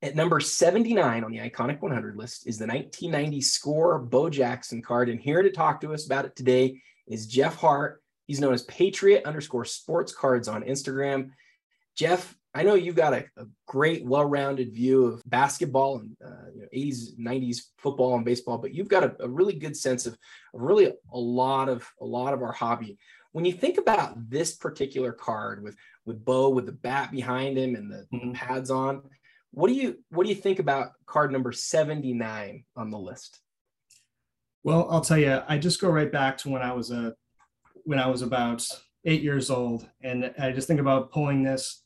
At number 79 on the iconic 100 list is the 1990 score Bo Jackson card. And here to talk to us about it today is Jeff Hart. He's known as Patriot underscore sports cards on Instagram. Jeff, I know you've got a, a great, well-rounded view of basketball and uh, you know, 80s, 90s football and baseball, but you've got a, a really good sense of, of really a lot of a lot of our hobby. When you think about this particular card with with Bo with the bat behind him and the, mm-hmm. the pads on, what do you what do you think about card number 79 on the list? Well, I'll tell you, I just go right back to when I was a when I was about eight years old, and I just think about pulling this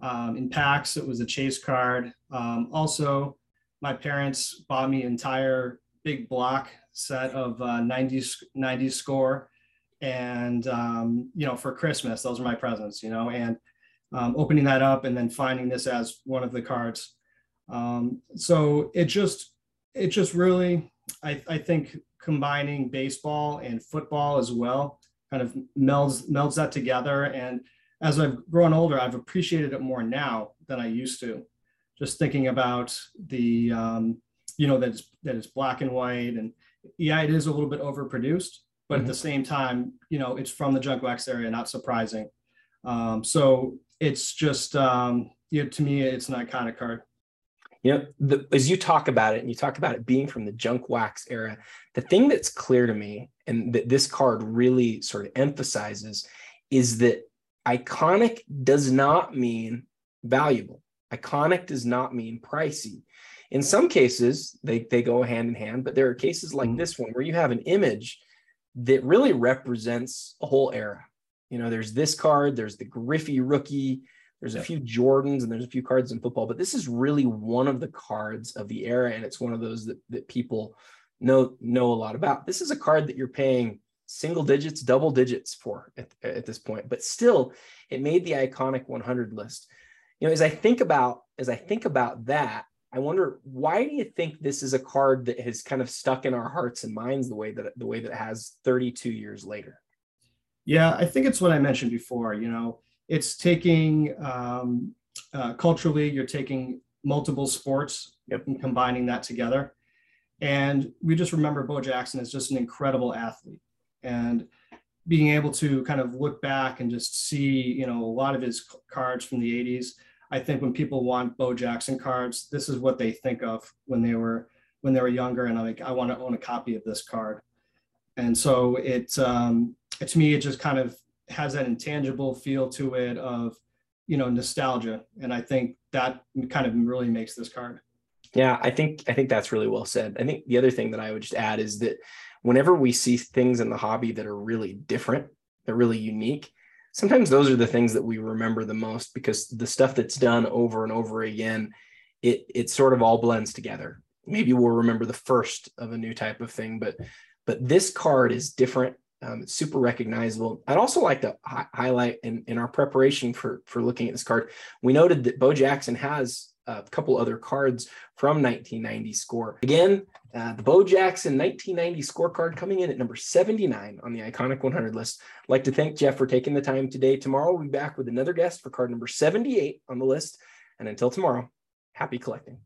um, in packs. It was a chase card. Um, also, my parents bought me entire big block set of uh, 90s 90s score, and um, you know for Christmas those are my presents. You know, and um, opening that up and then finding this as one of the cards. Um, so it just it just really I, I think combining baseball and football as well kind of melds melds that together and as I've grown older, I've appreciated it more now than I used to. Just thinking about the, um, you know, that it's, that it's black and white, and yeah, it is a little bit overproduced, but mm-hmm. at the same time, you know, it's from the junk wax era, not surprising. Um, so it's just, um, you know, to me, it's an iconic card. You know, the, as you talk about it, and you talk about it being from the junk wax era, the thing that's clear to me, and that this card really sort of emphasizes, is that iconic does not mean valuable. Iconic does not mean pricey. In some cases, they, they go hand in hand, but there are cases like mm-hmm. this one where you have an image that really represents a whole era. You know, there's this card, there's the Griffey rookie, there's a few Jordans, and there's a few cards in football, but this is really one of the cards of the era, and it's one of those that, that people know know a lot about. This is a card that you're paying single digits, double digits for at, at this point, but still it made the iconic 100 list. You know, as I think about as I think about that, I wonder why do you think this is a card that has kind of stuck in our hearts and minds the way that the way that it has 32 years later? Yeah, I think it's what I mentioned before. You know, it's taking um, uh, culturally, you're taking multiple sports yep. and combining that together. And we just remember Bo Jackson as just an incredible athlete and being able to kind of look back and just see, you know, a lot of his cards from the 80s. I think when people want Bo Jackson cards, this is what they think of when they were when they were younger. And I'm like, I want to own a copy of this card. And so it, um, to me, it just kind of has that intangible feel to it of, you know, nostalgia. And I think that kind of really makes this card. Yeah, I think I think that's really well said. I think the other thing that I would just add is that whenever we see things in the hobby that are really different, they're really unique, sometimes those are the things that we remember the most because the stuff that's done over and over again, it it sort of all blends together. Maybe we'll remember the first of a new type of thing, but but this card is different. Um, it's super recognizable. I'd also like to hi- highlight in, in our preparation for for looking at this card, we noted that Bo Jackson has a couple other cards from 1990 score. Again, uh, the Bo Jackson 1990 scorecard coming in at number 79 on the iconic 100 list. I'd like to thank Jeff for taking the time today. Tomorrow we'll be back with another guest for card number 78 on the list. And until tomorrow, happy collecting.